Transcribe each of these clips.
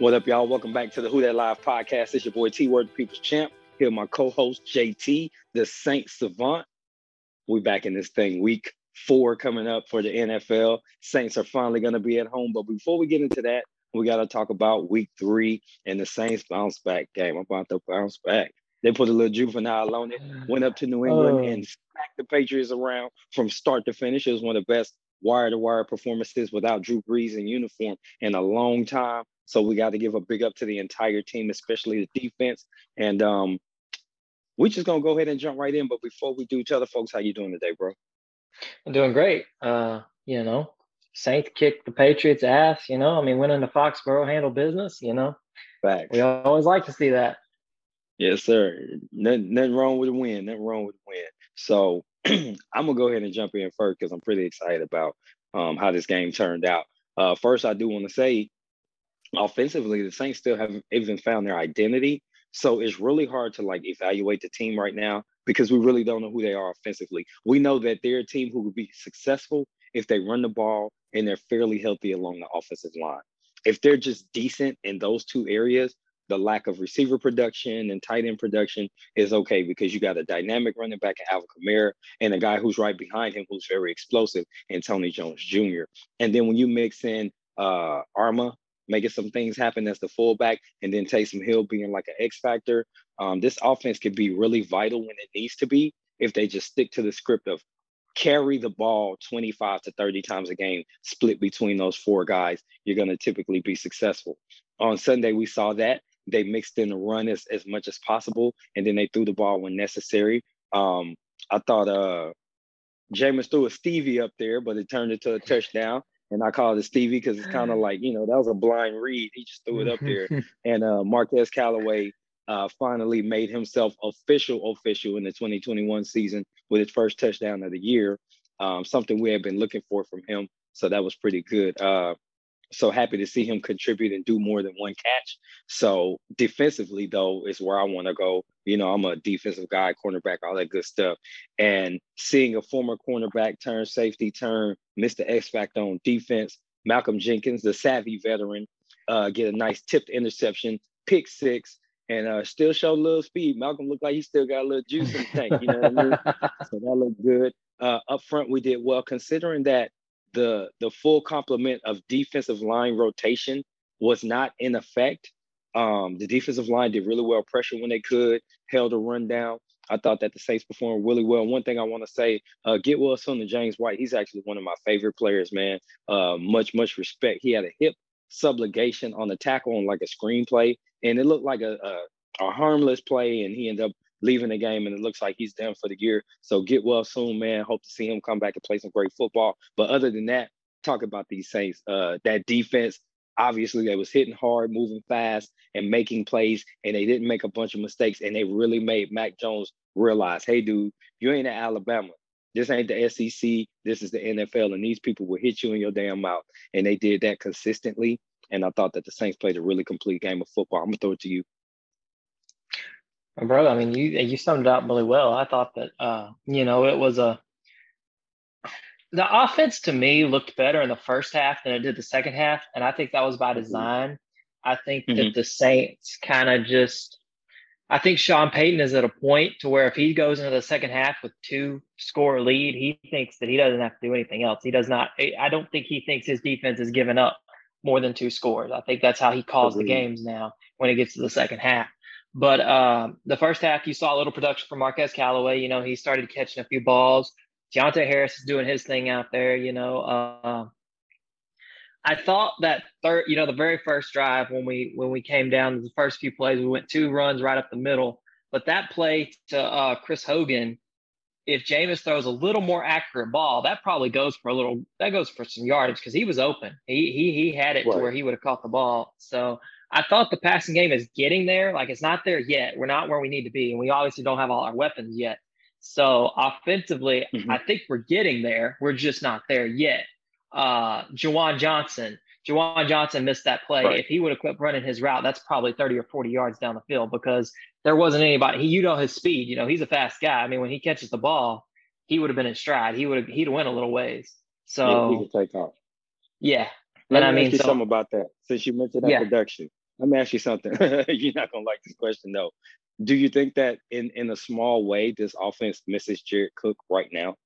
What up, y'all? Welcome back to the Who That Live podcast. It's your boy T Word, the People's Champ. Here, my co-host JT, the Saint Savant. We're back in this thing. Week four coming up for the NFL. Saints are finally going to be at home. But before we get into that, we got to talk about Week three and the Saints bounce back game. I'm about to bounce back. They put a little juvenile on it. Went up to New England oh. and smacked the Patriots around from start to finish. It was one of the best wire to wire performances without Drew Brees in uniform in a long time. So we got to give a big up to the entire team, especially the defense. And um, we're just gonna go ahead and jump right in. But before we do, tell the folks how you doing today, bro. I'm doing great. Uh, you know, Saints kicked the Patriots' ass. You know, I mean, went into Foxborough, handle business. You know, Facts. We always like to see that. Yes, sir. Nothing, nothing wrong with a win. Nothing wrong with a win. So I'm gonna go ahead and jump in first because I'm pretty excited about um, how this game turned out. Uh, first, I do want to say offensively, the Saints still haven't even found their identity. So it's really hard to like evaluate the team right now because we really don't know who they are offensively. We know that they're a team who will be successful if they run the ball and they're fairly healthy along the offensive line. If they're just decent in those two areas, the lack of receiver production and tight end production is okay because you got a dynamic running back in Alvin Kamara and a guy who's right behind him who's very explosive and Tony Jones Jr. And then when you mix in uh, Arma making some things happen as the fullback, and then Taysom Hill being like an X factor. Um, this offense could be really vital when it needs to be if they just stick to the script of carry the ball 25 to 30 times a game, split between those four guys. You're going to typically be successful. On Sunday, we saw that. They mixed in the run as, as much as possible, and then they threw the ball when necessary. Um, I thought uh, Jameis threw a Stevie up there, but it turned into a touchdown and I call it Stevie because it's kind of like you know that was a blind read. He just threw it up there, and uh, Marquez Callaway uh, finally made himself official official in the 2021 season with his first touchdown of the year. Um, something we had been looking for from him, so that was pretty good. Uh, so happy to see him contribute and do more than one catch. So defensively, though, is where I want to go. You know, I'm a defensive guy, cornerback, all that good stuff. And seeing a former cornerback turn safety, turn Mr. X Factor on defense, Malcolm Jenkins, the savvy veteran, uh, get a nice tipped interception, pick six, and uh, still show a little speed. Malcolm looked like he still got a little juice in the tank. You know what I mean? So that looked good. Uh, up front, we did well, considering that the the full complement of defensive line rotation was not in effect. Um, the defensive line did really well, pressure when they could, held a run down. I thought that the Saints performed really well. One thing I want to say, uh, get well soon to James White. He's actually one of my favorite players, man. Uh, much, much respect. He had a hip subluxation on the tackle on like a screenplay, and it looked like a, a, a harmless play, and he ended up leaving the game, and it looks like he's done for the year. So get well soon, man. Hope to see him come back and play some great football. But other than that, talk about these Saints. Uh, that defense, obviously, they was hitting hard, moving fast, and making plays, and they didn't make a bunch of mistakes, and they really made Mac Jones realize, hey, dude, you ain't in Alabama. This ain't the SEC. This is the NFL, and these people will hit you in your damn mouth. And they did that consistently. And I thought that the Saints played a really complete game of football. I'm gonna throw it to you. Bro, I mean, you you summed it up really well. I thought that uh, you know it was a the offense to me looked better in the first half than it did the second half, and I think that was by design. I think mm-hmm. that the Saints kind of just. I think Sean Payton is at a point to where if he goes into the second half with two score lead, he thinks that he doesn't have to do anything else. He does not. I don't think he thinks his defense is giving up more than two scores. I think that's how he calls the games now when it gets to the second half. But um, the first half, you saw a little production from Marquez Callaway. You know, he started catching a few balls. Deonte Harris is doing his thing out there. You know, uh, I thought that third, you know, the very first drive when we when we came down the first few plays, we went two runs right up the middle. But that play to uh, Chris Hogan, if Jameis throws a little more accurate ball, that probably goes for a little. That goes for some yardage because he was open. He he he had it right. to where he would have caught the ball. So I thought the passing game is getting there. Like it's not there yet. We're not where we need to be, and we obviously don't have all our weapons yet. So offensively, mm-hmm. I think we're getting there. We're just not there yet. Uh, Juwan Johnson, Juwan Johnson missed that play. Right. If he would have quit running his route, that's probably 30 or 40 yards down the field because there wasn't anybody. He, you know, his speed. You know, he's a fast guy. I mean, when he catches the ball, he would have been in stride. He would have he'd have went a little ways. So yeah, he could take off. Yeah. Let and me I mean, ask you so, something about that since you mentioned that yeah. production. Let me ask you something. You're not gonna like this question though. Do you think that in in a small way this offense misses Jared Cook right now?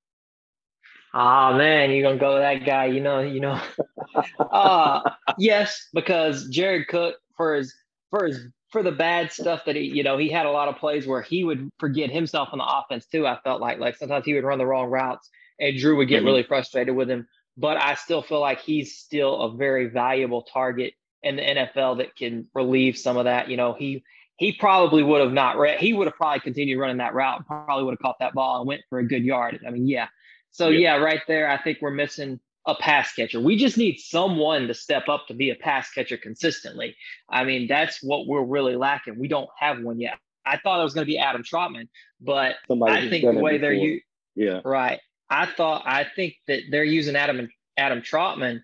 Oh man, you're gonna go that guy. You know, you know. uh yes, because Jared Cook for his for his for the bad stuff that he, you know, he had a lot of plays where he would forget himself on the offense too. I felt like like sometimes he would run the wrong routes and Drew would get mm-hmm. really frustrated with him. But I still feel like he's still a very valuable target in the NFL that can relieve some of that. You know, he he probably would have not read, he would have probably continued running that route, probably would have caught that ball and went for a good yard. I mean, yeah. So yeah, yeah right there, I think we're missing a pass catcher. We just need someone to step up to be a pass catcher consistently. I mean, that's what we're really lacking. We don't have one yet. I thought it was going to be Adam Trautman, but Somebody I think the way they're you yeah right. I thought I think that they're using Adam Adam Trautman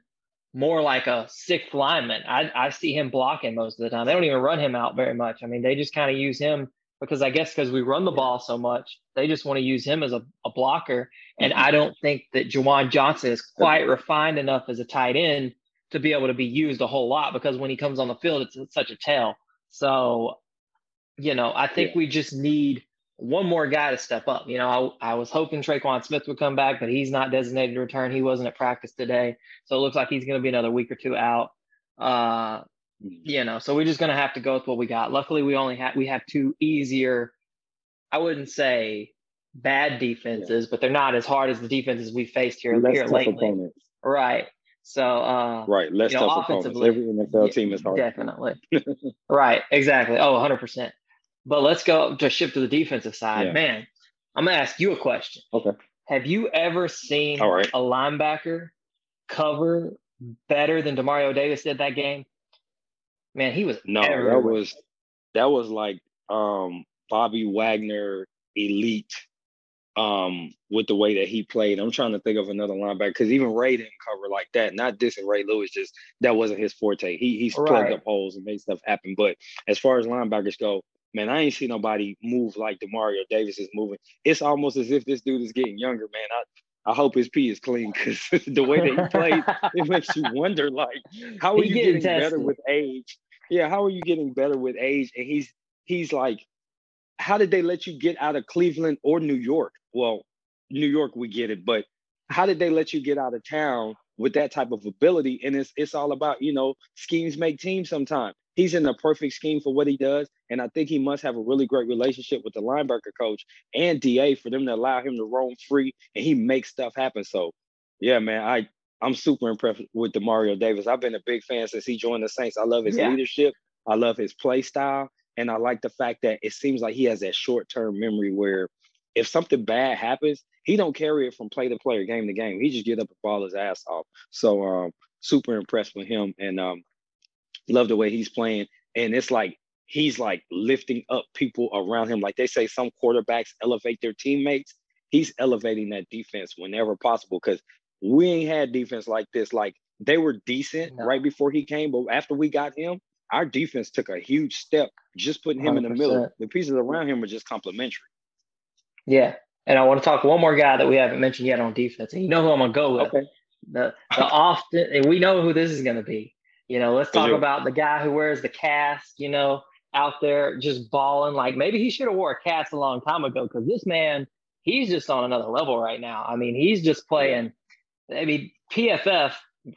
more like a sixth lineman. I I see him blocking most of the time. They don't even run him out very much. I mean, they just kind of use him because I guess because we run the ball so much, they just want to use him as a, a blocker. And mm-hmm. I don't think that Juwan Johnson is quite refined enough as a tight end to be able to be used a whole lot because when he comes on the field, it's, it's such a tell. So, you know, I think yeah. we just need one more guy to step up. You know, I, I was hoping Tre'Quan Smith would come back, but he's not designated to return. He wasn't at practice today. So it looks like he's going to be another week or two out. Uh, you know, so we're just gonna have to go with what we got. Luckily, we only have we have two easier. I wouldn't say bad defenses, yeah. but they're not as hard as the defenses we faced here, Less here lately. Opponents. Right. So uh right, less you know, tough opponents. Every NFL yeah, team is hard. Definitely. right, exactly. Oh, 100 percent. But let's go to shift to the defensive side. Yeah. Man, I'm gonna ask you a question. Okay. Have you ever seen right. a linebacker cover better than Demario Davis did that game? Man, he was no, everywhere. that was that was like um Bobby Wagner elite um with the way that he played. I'm trying to think of another linebacker because even Ray didn't cover like that. Not dissing Ray Lewis, just that wasn't his forte. He he's right. plugged up holes and made stuff happen. But as far as linebackers go, man, I ain't see nobody move like Demario Davis is moving. It's almost as if this dude is getting younger, man. I I hope his pee is clean because the way that he played, it makes you wonder, like, how are he you getting, getting better with age? Yeah, how are you getting better with age? And he's he's like, how did they let you get out of Cleveland or New York? Well, New York, we get it, but how did they let you get out of town with that type of ability? And it's it's all about, you know, schemes make teams sometimes. He's in the perfect scheme for what he does. And I think he must have a really great relationship with the linebacker coach and DA for them to allow him to roam free and he makes stuff happen. So yeah, man, I I'm super impressed with Demario Davis. I've been a big fan since he joined the Saints. I love his yeah. leadership. I love his play style. And I like the fact that it seems like he has that short-term memory where if something bad happens, he don't carry it from play to play or game to game. He just get up and ball his ass off. So um, super impressed with him and um, love the way he's playing. And it's like he's like lifting up people around him. Like they say some quarterbacks elevate their teammates. He's elevating that defense whenever possible because we ain't had defense like this. Like they were decent no. right before he came, but after we got him, our defense took a huge step just putting him 100%. in the middle. The pieces around him were just complementary. Yeah. And I want to talk one more guy that we haven't mentioned yet on defense. And you know who I'm gonna go with. Okay. The the often and we know who this is gonna be. You know, let's talk about the guy who wears the cast, you know, out there just balling. Like maybe he should have wore a cast a long time ago because this man, he's just on another level right now. I mean, he's just playing I mean, PFF,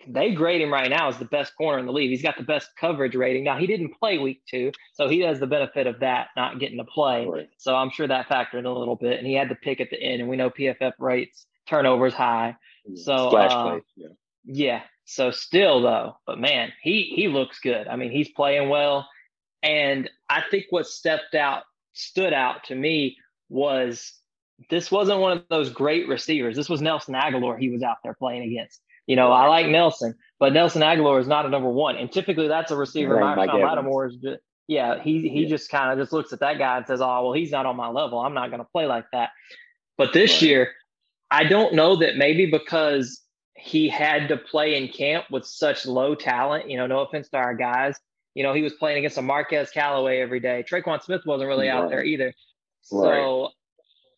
they grade him right now as the best corner in the league. He's got the best coverage rating. Now, he didn't play week two, so he has the benefit of that not getting to play. Right. So I'm sure that factored in a little bit. And he had the pick at the end, and we know PFF rates turnovers high. So, uh, yeah. yeah. So still though, but man, he he looks good. I mean, he's playing well, and I think what stepped out stood out to me was this wasn't one of those great receivers. This was Nelson Agholor he was out there playing against. You know, I like Nelson, but Nelson Agholor is not a number one. And typically that's a receiver. Right, Mike Lattimore is just, yeah, he he yeah. just kind of just looks at that guy and says, Oh, well, he's not on my level. I'm not gonna play like that. But this right. year, I don't know that maybe because he had to play in camp with such low talent, you know, no offense to our guys. You know, he was playing against a Marquez Callaway every day. Tre'Quan Smith wasn't really right. out there either. So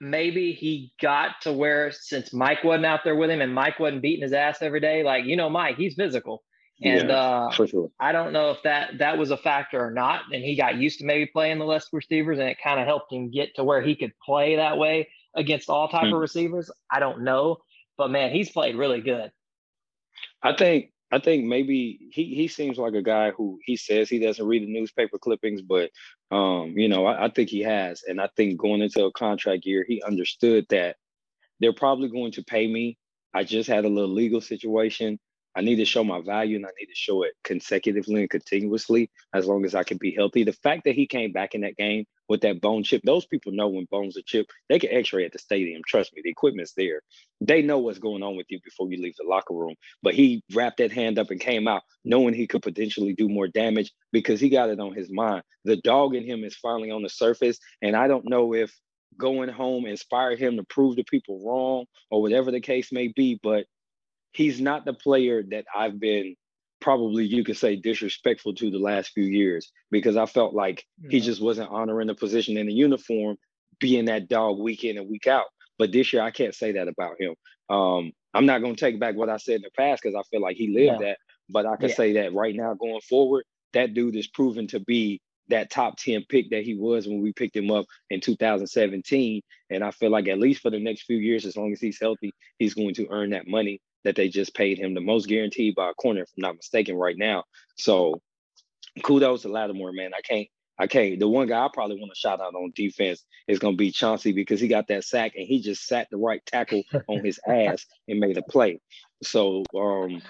maybe he got to where since Mike wasn't out there with him and Mike wasn't beating his ass every day, like, you know, Mike, he's physical. And Yeah, uh, for sure. I don't know if that that was a factor or not. And he got used to maybe playing the less receivers, and it kind of helped him get to where he could play that way against all type Hmm. of receivers. I don't know, but man, he's played really good. I think I think maybe he he seems like a guy who he says he doesn't read the newspaper clippings, but um, you know, I, I think he has. And I think going into a contract year, he understood that they're probably going to pay me. I just had a little legal situation. I need to show my value and I need to show it consecutively and continuously as long as I can be healthy. The fact that he came back in that game with that bone chip, those people know when bones are chipped, they can x ray at the stadium. Trust me, the equipment's there. They know what's going on with you before you leave the locker room. But he wrapped that hand up and came out knowing he could potentially do more damage because he got it on his mind. The dog in him is finally on the surface. And I don't know if going home inspired him to prove the people wrong or whatever the case may be, but he's not the player that I've been probably you could say disrespectful to the last few years because I felt like he just wasn't honoring the position in the uniform, being that dog week in and week out. But this year I can't say that about him. Um, I'm not gonna take back what I said in the past because I feel like he lived No. that. But I can Yeah. say that right now going forward, that dude is proven to be that top 10 pick that he was when we picked him up in 2017. And I feel like at least for the next few years, as long as he's healthy, he's going to earn that money that they just paid him, the most guaranteed by a corner, if I'm not mistaken, right now. So kudos to Lattimore, man. I can't, I can't. The one guy I probably want to shout out on defense is going to be Chauncey because he got that sack and he just sat the right tackle on his ass and made a play. So um,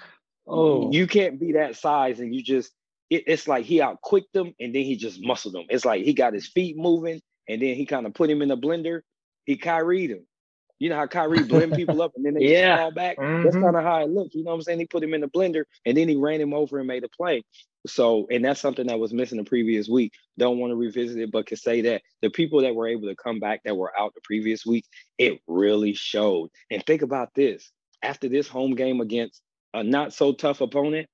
Oh, you can't be that size and you just it, it's like he out quicked them and then he just muscled them. It's like he got his feet moving and then he kind of put him in the blender. He Kyrie him. You know how Kyrie blend people up and then they Yeah. fall back? That's Mhm. kind of how it looked. You know what I'm saying? He put him in the blender and then he ran him over and made a play. So, and that's something that was missing the previous week. Don't want to revisit it, but can say that the people that were able to come back that were out the previous week, it really showed. And think about this after this home game against a not so tough opponent,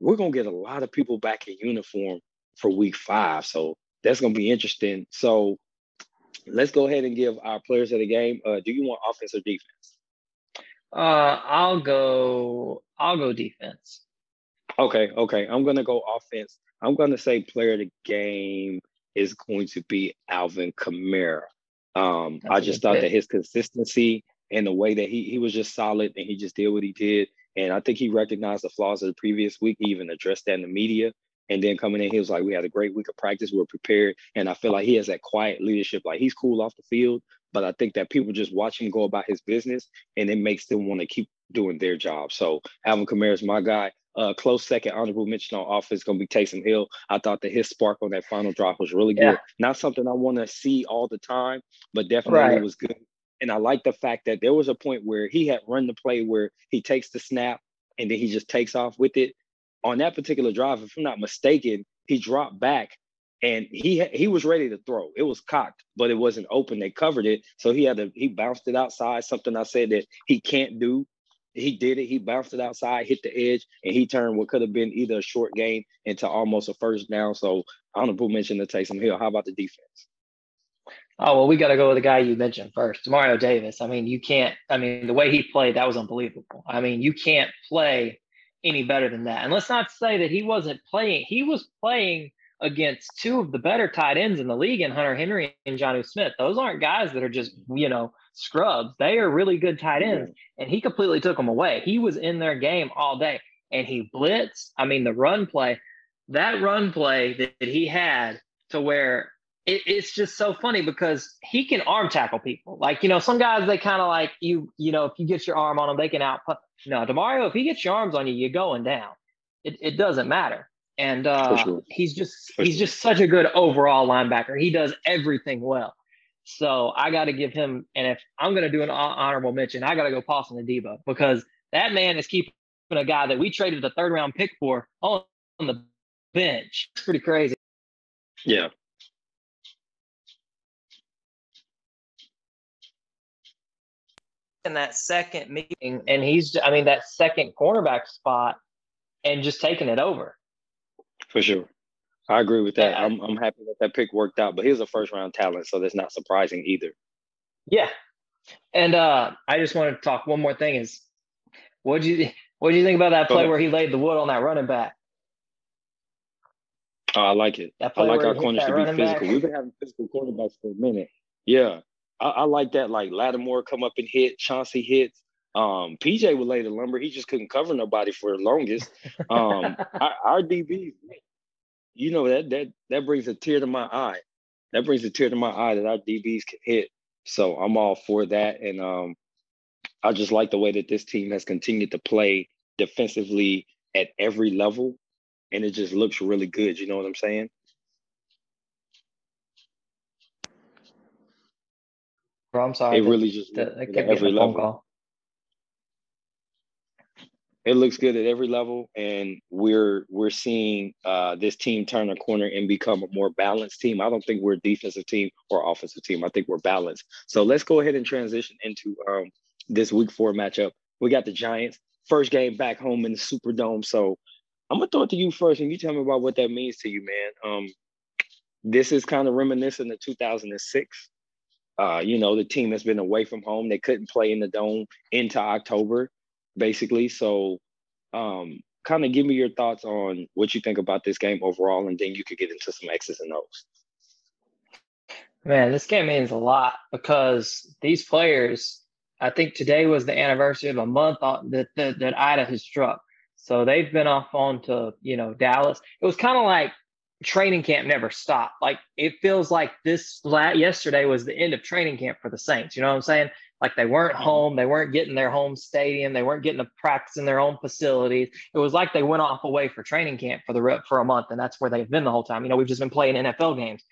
we're gonna get a lot of people back in uniform for week five. So that's gonna be interesting. So let's go ahead and give our players of the game. Uh, do you want offense or defense? uh, I'll go. I'll go defense. Okay, okay. I'm gonna go offense. I'm gonna say player of the game is going to be Alvin Kamara. Um, That's I just thought pick. that his consistency and the way that he he was just solid and he just did what he did. And I think he recognized the flaws of the previous week. He even addressed that in the media. And then coming in, he was like, "We had a great week of practice. We were prepared." And I feel like he has that quiet leadership. Like he's cool off the field, but I think that people just watch him go about his business, and it makes them want to keep doing their job. So Alvin Kamara is my guy. Uh, close second, honorable mention on offense going to be Taysom Hill. I thought that his spark on that final drop was really good. Yeah. Not something I want to see all the time, but definitely Right. was good. And I like the fact that there was a point where he had run the play where he takes the snap and then he just takes off with it. On that particular drive, if I'm not mistaken, he dropped back and he he was ready to throw. It was cocked, but it wasn't open. They covered it, so he had to he bounced it outside. Something I said that he can't do. He did it. He bounced it outside, hit the edge, and he turned what could have been either a short gain into almost a first down. So I don't know honorable mention to Taysom Hill. How about the defense? Oh well, we got to go with the guy you mentioned first, Mario Davis. I mean, you can't. I mean, the way he played, that was unbelievable. I mean, you can't play any better than that. And let's not say that he wasn't playing. He was playing against two of the better tight ends in the league, in Hunter Henry and Jonnu Smith. Those aren't guys that are just you know scrubs. They are really good tight ends, and he completely took them away. He was in their game all day, and he blitzed. I mean, the run play, that run play that, that he had to where it, it's just so funny because he can arm tackle people. Like, you know, some guys they kind of like you, you know, if you get your arm on them, they can out. No, Demario, if he gets your arms on you, you're going down. It, it doesn't matter. And uh, sure. he's just For he's sure. just such a good overall linebacker. He does everything well. So I got to give him. And if I'm going to do an hon- mention, I got to go Paulson Adebo because that man is keeping a guy that we traded the third round pick for on on the bench. It's pretty crazy. Yeah, in that second meeting, and he's, I mean, that second cornerback spot, and just taking it over. for sure. I agree with that. Yeah. I'm I'm happy that that pick worked out. But he's a first round talent, so that's not surprising either. Yeah, and uh, I just wanted to talk one more thing. Is what do you? What do you think about that play where he laid the wood on that running back? Oh, I like it. I like our corners to be physical. Back. We've been having physical quarterbacks for a minute. Yeah. I, I, like that. Like Lattimore come up and hit, Chauncey hits. Um, PJ would lay the lumber. He just couldn't cover nobody for the longest. Um, our, our DBs, you know that that that brings a tear to my eye. That brings a tear to my eye that our DBs can hit. So I'm all for that, and um, I just like the way that this team has continued to play defensively at every level, and it just looks really good. You know what I'm saying? Bro, I'm. It really just the, it kept every level. Call. It looks good at every level, and we're we're seeing uh, this team turn a corner and become a more balanced team. I don't think we're a defensive team or offensive team. I think we're balanced. So let's go ahead and transition into um, this Week Four matchup. We got the Giants first game back home in the Superdome. So I'm gonna throw it to you first, and you tell me about what that means to you, man. Um, this is kind of reminiscent of 2006 uh, you know, the team that's been away from home. They couldn't play in the dome into October, basically. So, um, kind of give me your thoughts on what you think about this game overall, and then you could get into some X's and O's. Man, this game means a lot because these players. I think today was the anniversary of a month that that, that Ida has struck. So they've been off on to you know Dallas. It was kind of like training camp never stopped. Like it feels like this la- yesterday was the end of training camp for the Saints. You know what I'm saying? Like they weren't uh-huh. home, they weren't getting their home stadium, they weren't getting to practice in their own facilities. It was like they went off away for training camp for the for a month, and that's where they've been the whole time. You know, we've just been playing NFL games.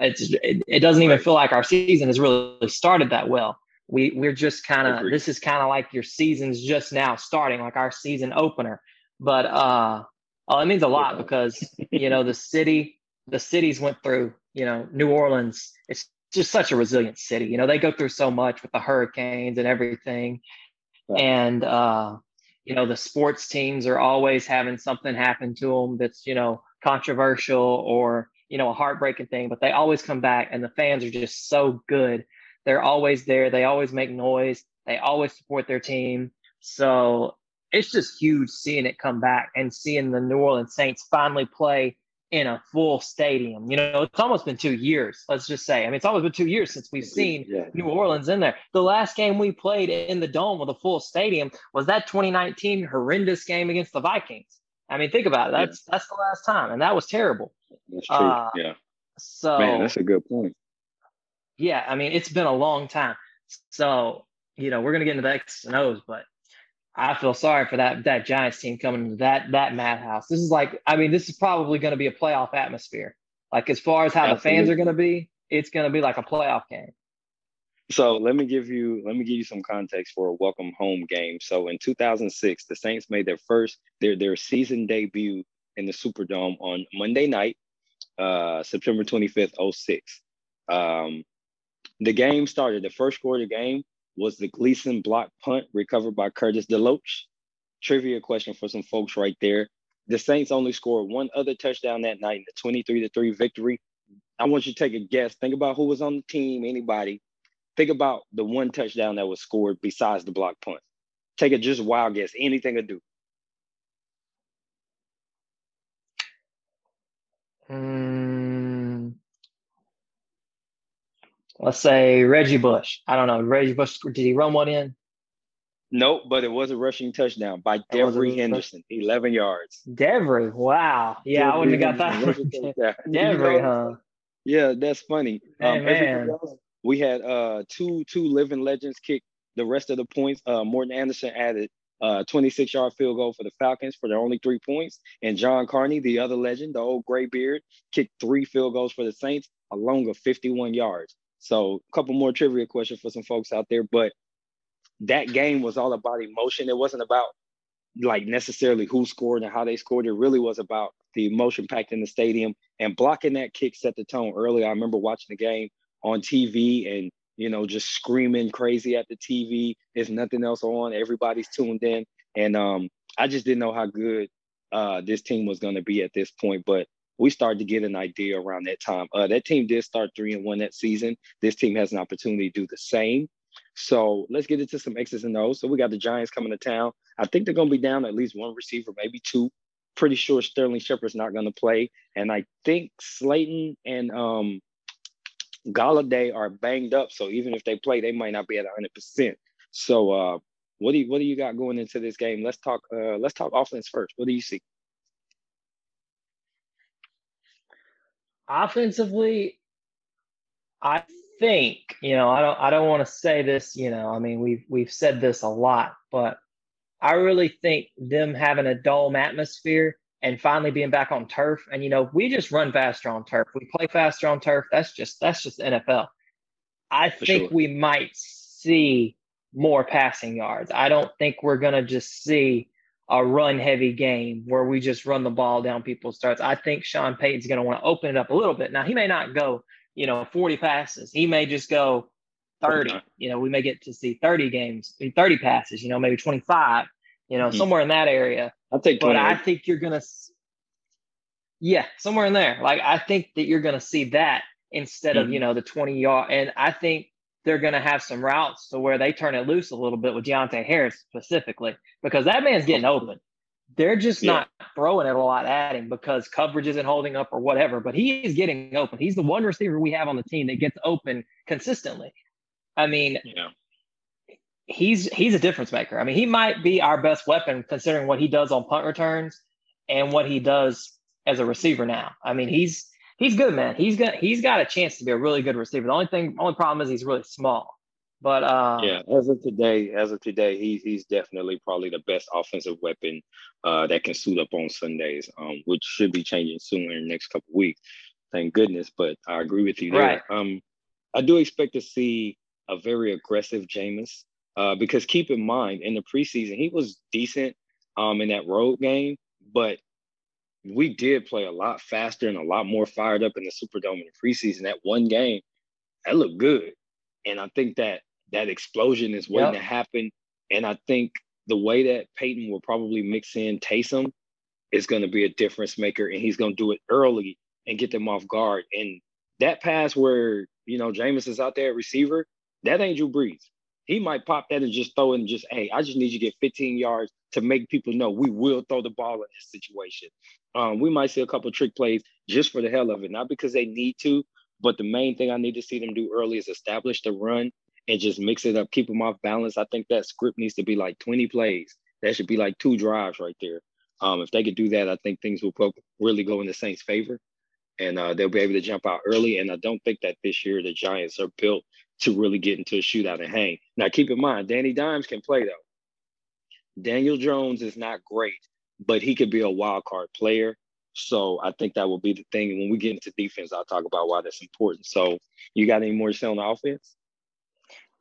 It's it, it doesn't even feel like our season has really started that well. We we're just kind of this is kind of like your season's just now starting, like our season opener. But uh Oh, it means a lot because you know the city, the cities went through. You know, New Orleans. It's just such a resilient city. You know, they go through so much with the hurricanes and everything, and uh, you know the sports teams are always having something happen to them that's you know controversial or you know a heartbreaking thing, but they always come back, and the fans are just so good. They're always there. They always make noise. They always support their team. So it's just huge seeing it come back and seeing the New Orleans Saints finally play in a full stadium. You know, it's almost been two years, let's just say. I mean, it's almost been two years since we've seen yeah. New Orleans in there. The last game we played in the dome with a full stadium was that 2019 horrendous game against the Vikings. I mean, think about it. That's yeah. that's the last time, and that was terrible. That's true. Uh, yeah. So man, that's a good point. Yeah, I mean, it's been a long time. So you know, we're gonna get into the X and O's, but I feel sorry for that that Giants team coming to that that madhouse. This is like, I mean, this is probably going to be a playoff atmosphere. Like as far as how Absolutely. the fans are going to be, it's going to be like a playoff game. So let me give you let me give you some context for a welcome home game. So in 2006, the Saints made their first their their season debut in the Superdome on Monday night, uh, September 25th, 06. Um, the game started. The first score of the game was the Gleason block punt recovered by Curtis Deloatch? Trivia question for some folks right there. The Saints only scored one other touchdown that night in the 23 to 3 victory. I want you to take a guess. Think about who was on the team, anybody. Think about the one touchdown that was scored besides the block punt. Take a just wild guess, anything to do. Hmm let's say Reggie Bush. I don't know. Reggie Bush, did he run one in? Nope, but it was a rushing touchdown by Devery Henderson, 11 yards. Devery, wow. Yeah, I wouldn't have got that. Devery, huh? Yeah, that's funny. Hey, um, man. Else, we had uh, two two living legends kick the rest of the points. Uh, Morten Andersen added uh, 26 yard field goal for the Falcons for their only three points. And John Carney, the other legend, the old gray beard, kicked three field goals for the Saints, a long of 51 yards. So a couple more trivia questions for some folks out there, but that game was all about emotion. It wasn't about like necessarily who scored and how they scored. It really was about the emotion packed in the stadium and blocking that kick set the tone early. I remember watching the game on TV and you know just screaming crazy at the TV. There's nothing else on. Everybody's tuned in, and um, I just didn't know how good uh, this team was going to be at this point. But we started to get an idea around that time. Uh, that team did start three and one that season. This team has an opportunity to do the same. So let's get into some X's and O's. So we got the Giants coming to town. I think they're going to be down at least one receiver, maybe two. Pretty sure Sterling Shepard's not going to play, and I think Slayton and um, Golladay are banged up. So even if they play, they might not be at 100. percent So uh, what do you what do you got going into this game? Let's talk. Uh, let's talk offense first. What do you see? Offensively, I think you know I don't I don't want to say this. You know, I mean we've we've said this a lot, but I really think them having a dome atmosphere and finally being back on turf. And you know, we just run faster on turf. We play faster on turf. That's just that's just NFL. I For think sure. we might see more passing yards. I don't think we're gonna just see a run heavy game where we just run the ball down people's starts. I think Sean Payton's gonna want to open it up a little bit. Now he may not go, you know, 40 passes. He may just go 30. You know, we may get to see 30 games, 30 passes, you know, maybe 25, you know, mm-hmm. somewhere in that area. I'll take 20. But I think you're gonna yeah, somewhere in there. Like I think that you're gonna see that instead mm-hmm. of, you know, the 20 yard. And I think they're going to have some routes to where they turn it loose a little bit with Deonte Harris specifically because that man's getting open. They're just yeah. not throwing it a lot at him because coverage isn't holding up or whatever. But he is getting open. He's the one receiver we have on the team that gets open consistently. I mean, yeah. he's he's a difference maker. I mean, he might be our best weapon considering what he does on punt returns and what he does as a receiver now. I mean, he's he's good, man. He's got he's got a chance to be a really good receiver. The only thing, only problem is he's really small. But uh, yeah, as of today, as of today, he's he's definitely probably the best offensive weapon uh, that can suit up on Sundays, um, which should be changing soon in the next couple weeks. Thank goodness. But I agree with you there. Right. Um, I do expect to see a very aggressive Jameis uh, because keep in mind in the preseason he was decent um, in that road game, but we did play a lot faster and a lot more fired up in the Superdome in the preseason. That one game, that looked good, and I think that that explosion is waiting yep. to happen. And I think the way that Payton will probably mix in Taysom is going to be a difference maker, and he's going to do it early and get them off guard. And that pass where you know Jameis is out there at receiver, that ain't Drew Brees. He might pop that and just throw it and just, hey, I just need you to get 15 yards to make people know we will throw the ball in this situation. Um, we might see a couple trick plays just for the hell of it, not because they need to, but the main thing I need to see them do early is establish the run and just mix it up, keep them off balance. I think that script needs to be like 20 plays. That should be like two drives right there. Um, if they could do that, I think things will really go in the Saints' favor, and uh, they'll be able to jump out early. And I don't think that this year the Giants are built to really get into a shootout and hang. Now, keep in mind, Danny Dimes can play though. Daniel Jones is not great, but he could be a wild card player. So I think that will be the thing. When we get into defense, I'll talk about why that's important. So you got any more to say on the offense?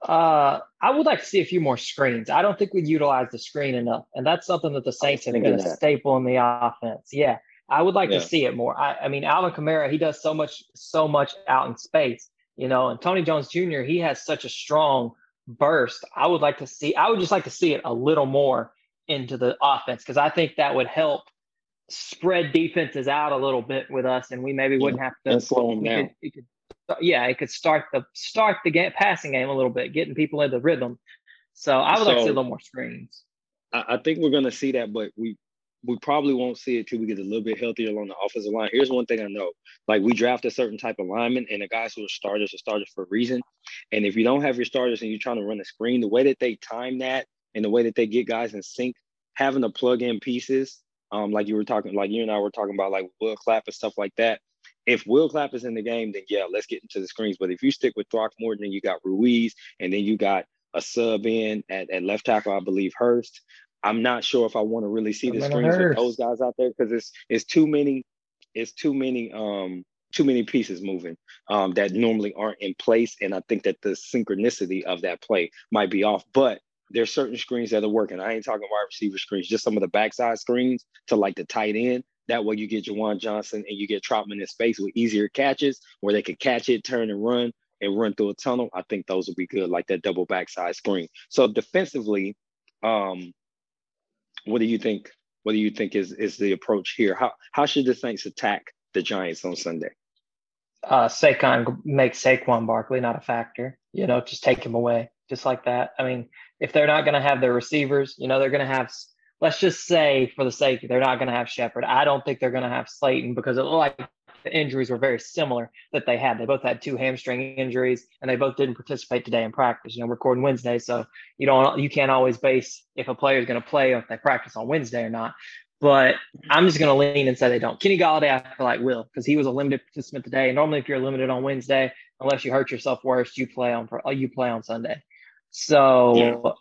Uh, I would like to see a few more screens. I don't think we utilize the screen enough, and that's something that the Saints have been a staple in the offense. Yeah, I would like yeah. to see it more. I, I mean, Alvin Kamara, he does so much, so much out in space, you know, and Tony Jones Jr. He has such a strong burst. I would like to see, I would just like to see it a little more into the offense because I think that would help spread defenses out a little bit with us, and we maybe wouldn't have to slow them down. Could, could, yeah, it could start the start the game, passing game a little bit, getting people into rhythm. So I would so, like to see a little more screens. I, I think we're going to see that, but we we probably won't see it till we get a little bit healthier along the offensive line. Here's one thing I know: like we draft a certain type of lineman, and the guys who are starters are starters for a reason. And if you don't have your starters and you're trying to run a screen, the way that they time that and the way that they get guys in sync, having to plug in pieces, um, like you were talking, like you and I were talking about, like Will Clapp and stuff like that. If Will Clapp is in the game, then yeah, let's get into the screens. But if you stick with Throckmorton, then you got Ruiz, and then you got a sub in at, at left tackle, I believe Hurst. I'm not sure if I want to really see the screens with those guys out there because it's it's too many, it's too many um too many pieces moving um that normally aren't in place. And I think that the synchronicity of that play might be off. But there's certain screens that are working. I ain't talking wide receiver screens, just some of the backside screens to like the tight end. That way you get Juwan Johnson and you get Trautman in space with easier catches where they could catch it, turn and run and run through a tunnel. I think those would be good, like that double backside screen. So defensively, um, what do you think? What do you think is is the approach here? How how should the Saints attack the Giants on Sunday? Uh, Saquon make Saquon Barkley not a factor. You know, just take him away. just like that. I mean, if they're not going to have their receivers, you know, they're going to have. Let's just say, for the sake, they're not going to have Shepard. I don't think they're going to have Slayton because it looked like the injuries were very similar that they had. They both had two hamstring injuries, and they both didn't participate today in practice. You know, recording Wednesday, so you don't you can't always base if a player is going to play if they practice on Wednesday or not. But I'm just going to lean and say they don't. Kenny Golladay, I feel like will because he was a limited participant today. Normally, if you're limited on Wednesday, unless you hurt yourself worse, you play on you play on Sunday. So.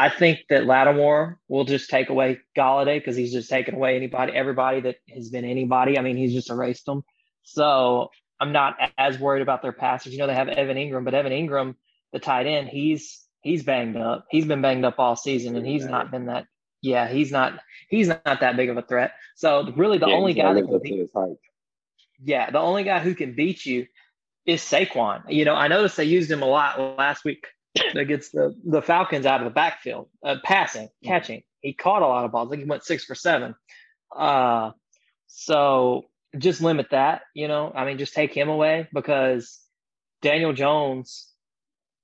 I think that Lattimore will just take away Golladay because he's just taken away anybody, everybody that has been anybody. I mean, he's just erased them. So I'm not as worried about their passers. You know, they have Evan Engram, but Evan Engram, the tight end, he's he's banged up. He's been banged up all season, and he's not been that. Yeah, he's not he's not that big of a threat. So really, the yeah, only guy that can beat, yeah, the only guy who can beat you is Saquon. You know, I noticed they used him a lot last week that gets the, the Falcons out of the backfield, uh, passing, mm-hmm. catching. He caught a lot of balls. I think he went six for seven. Uh, so just limit that, you know. I mean, just take him away because Daniel Jones,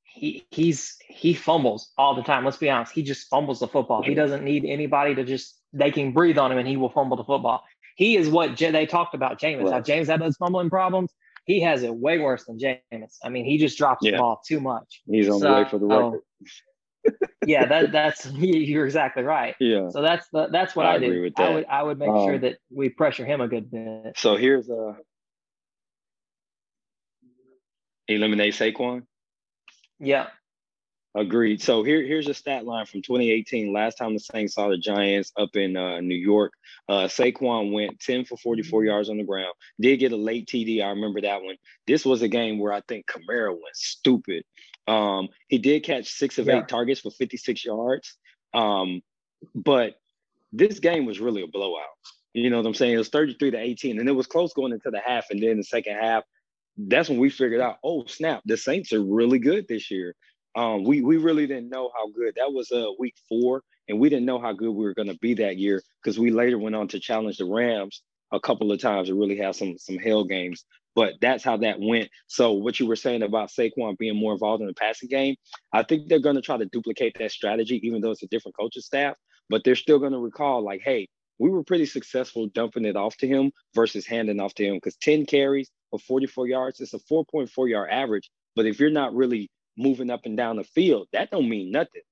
he he's he fumbles all the time. Let's be honest. He just fumbles the football. He doesn't need anybody to just they can breathe on him and he will fumble the football. He is what J- they talked about James. Right. How James had those fumbling problems he has it way worse than Jameis. I mean, he just drops yeah. the ball too much. He's on so, the way for the record. yeah, that that's you're exactly right. Yeah. So that's the that's what I, I do. I would I would make um, sure that we pressure him a good bit. So here's a uh, eliminate Saquon. Yeah. Agreed. So here, here's a stat line from 2018. Last time the Saints saw the Giants up in uh, New York, uh, Saquon went 10 for 44 mm-hmm. yards on the ground. Did get a late TD. I remember that one. This was a game where I think Kamara went stupid. Um, he did catch six of yeah. eight targets for 56 yards. Um, but this game was really a blowout. You know what I'm saying? It was 33 to 18, and it was close going into the half. And then the second half, that's when we figured out, oh snap, the Saints are really good this year. Um, we we really didn't know how good that was. Uh, week four, and we didn't know how good we were going to be that year because we later went on to challenge the Rams a couple of times and really have some some hell games. But that's how that went. So what you were saying about Saquon being more involved in the passing game, I think they're going to try to duplicate that strategy, even though it's a different coaching staff. But they're still going to recall, like, hey, we were pretty successful dumping it off to him versus handing off to him because 10 carries for 44 yards, it's a 4.4 yard average. But if you're not really moving up and down the field, that don't mean nothing.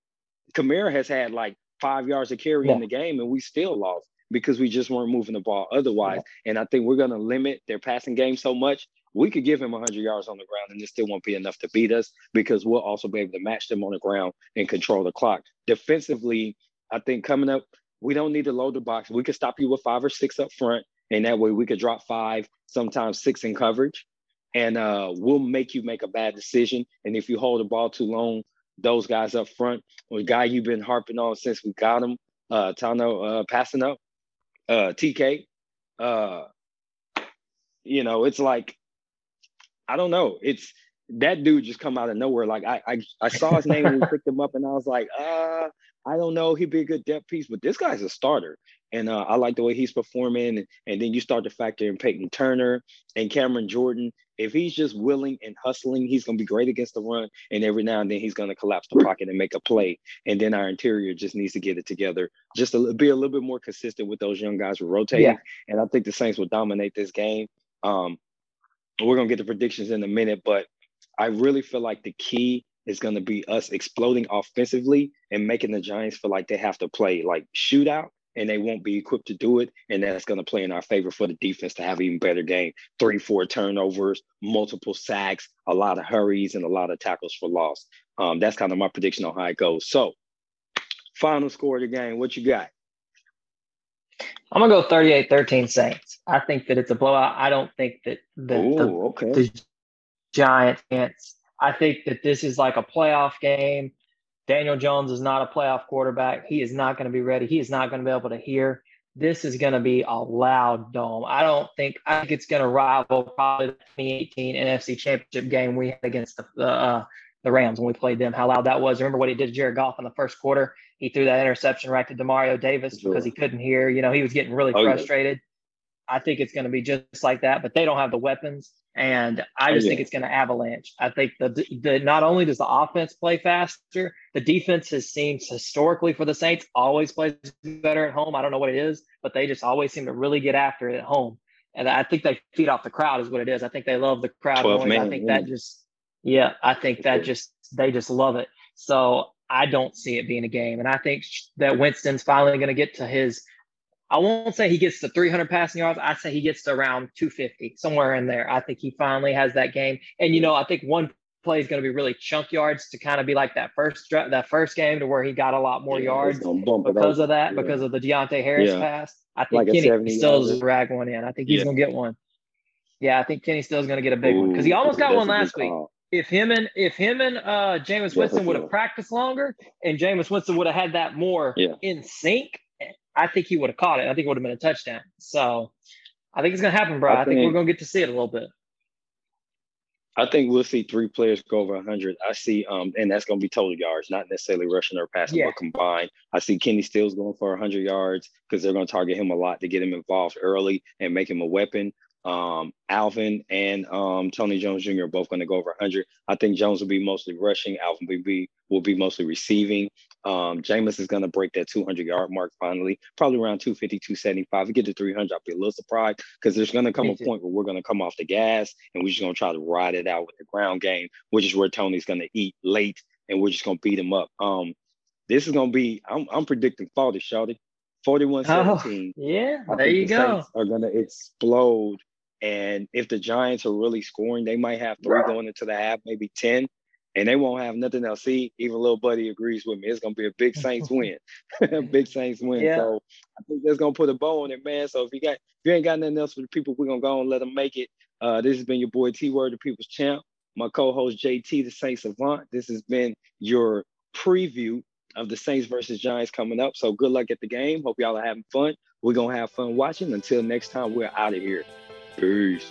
Kamara has had like five yards of carry yeah. in the game, and we still lost because we just weren't moving the ball otherwise. Yeah. And I think we're going to limit their passing game so much. We could give him 100 yards on the ground, and it still won't be enough to beat us because we'll also be able to match them on the ground and control the clock. Defensively, I think coming up, we don't need to load the box. We could stop you with five or six up front, and that way we could drop five, sometimes six in coverage and uh, we'll make you make a bad decision. And if you hold the ball too long, those guys up front, or the guy you've been harping on since we got him, uh, Tanoh uh, Kpassagnon, uh, TK, uh, you know, it's like, I don't know. It's that dude just come out of nowhere. Like I, I, I saw his name and we picked him up, and I was like, uh, I don't know. He'd be a good depth piece, but this guy's a starter. And uh, I like the way he's performing. And, and, then you start to factor in Payton Turner and Cameron Jordan. If he's just willing and hustling, he's going to be great against the run. And every now and then he's going to collapse the pocket and make a play. And then our interior just needs to get it together, just to be a little bit more consistent with those young guys rotating. Yeah. And I think the Saints will dominate this game. Um, we're going to get the predictions in a minute, but I really feel like the key is going to be us exploding offensively and making the Giants feel like they have to play like shootout and they won't be equipped to do it. And that's going to play in our favor for the defense to have even better game. Three, four turnovers, multiple sacks, a lot of hurries, and a lot of tackles for loss. Um, that's kind of my prediction on how it goes. So, final score of the game, what you got? I'm gonna go 38-13 Saints. I think that it's a blowout. I don't think that the, Ooh, the, okay. the Giants. I think that this is like a playoff game. Daniel Jones is not a playoff quarterback. He is not going to be ready. He is not going to be able to hear. This is going to be a loud dome. I don't think I think it's going to rival probably the 2018 NFC Championship game we had against the uh, the Rams when we played them. How loud that was! Remember what he did to Jared Goff in the first quarter? He threw that interception right to Demario Davis because he couldn't hear. You know, he was getting really oh, frustrated. I think it's going to be just like that, but they don't have the weapons. And I just oh, yeah. think it's going to avalanche. I think the, the not only does the offense play faster, the defense has seemed historically for the Saints always plays better at home. I don't know what it is, but they just always seem to really get after it at home. And I think they feed off the crowd is what it is. I think they love the crowd. I think that just yeah, I think that just they just love it. So I don't see it being a game. And I think that Winston's finally going to get to his I won't say he gets to 300 passing yards. I say he gets to around 250, somewhere in there. I think he finally has that game. And you know, I think one play is going to be really chunk yards to kind of be like that first that first game to where he got a lot more yeah, yards because of that, yeah. because of the Deonte Harris yeah. pass. I think like Kenny still is drag one in. I think he's going to get one. Yeah, I think Kenny still is going to get a big Ooh, one because he almost got one last week. If him and if him and uh Jameis Winston would have practiced longer and Jameis Winston would have had that more in sync, I think he would have caught it. I think it would have been a touchdown. So I think it's going to happen, bro. I, I think, think, we're going to get to see it a little bit. I think we'll see three players go over 100. I see, um, and that's going to be total yards, not necessarily rushing or passing, yeah. but combined. I see Kenny Stills going for 100 yards because they're going to target him a lot to get him involved early and make him a weapon. Um, Alvin and um, Tony Jones Jr. are both going to go over 100. I think Jones will be mostly rushing. Alvin will be will be mostly receiving. Um, Jameis is going to break that 200 yard mark finally, probably around 250, 275. If we get to 300, I'll be a little surprised because there's going to come a point where we're going to come off the gas and we're just going to try to ride it out with the ground game, which is where Tony's going to eat late and we're just going to beat him up. Um, this is going to be, I'm, I'm predicting 40, Shawty. 41 17. Oh, yeah, there you the go. are going to explode and if the Giants are really scoring, they might have three going into the half, maybe 10, and they won't have nothing else. See, even little buddy agrees with me. It's gonna be a big Saints win. big Saints win. Yeah. So I think that's gonna put a bow on it, man. So if you got if you ain't got nothing else for the people, we're gonna go and let them make it. Uh, this has been your boy T Word, the People's Champ. My co-host JT, the Saints Savant. This has been your preview of the Saints versus Giants coming up. So good luck at the game. Hope y'all are having fun. We're gonna have fun watching. Until next time, we're out of here. Peace.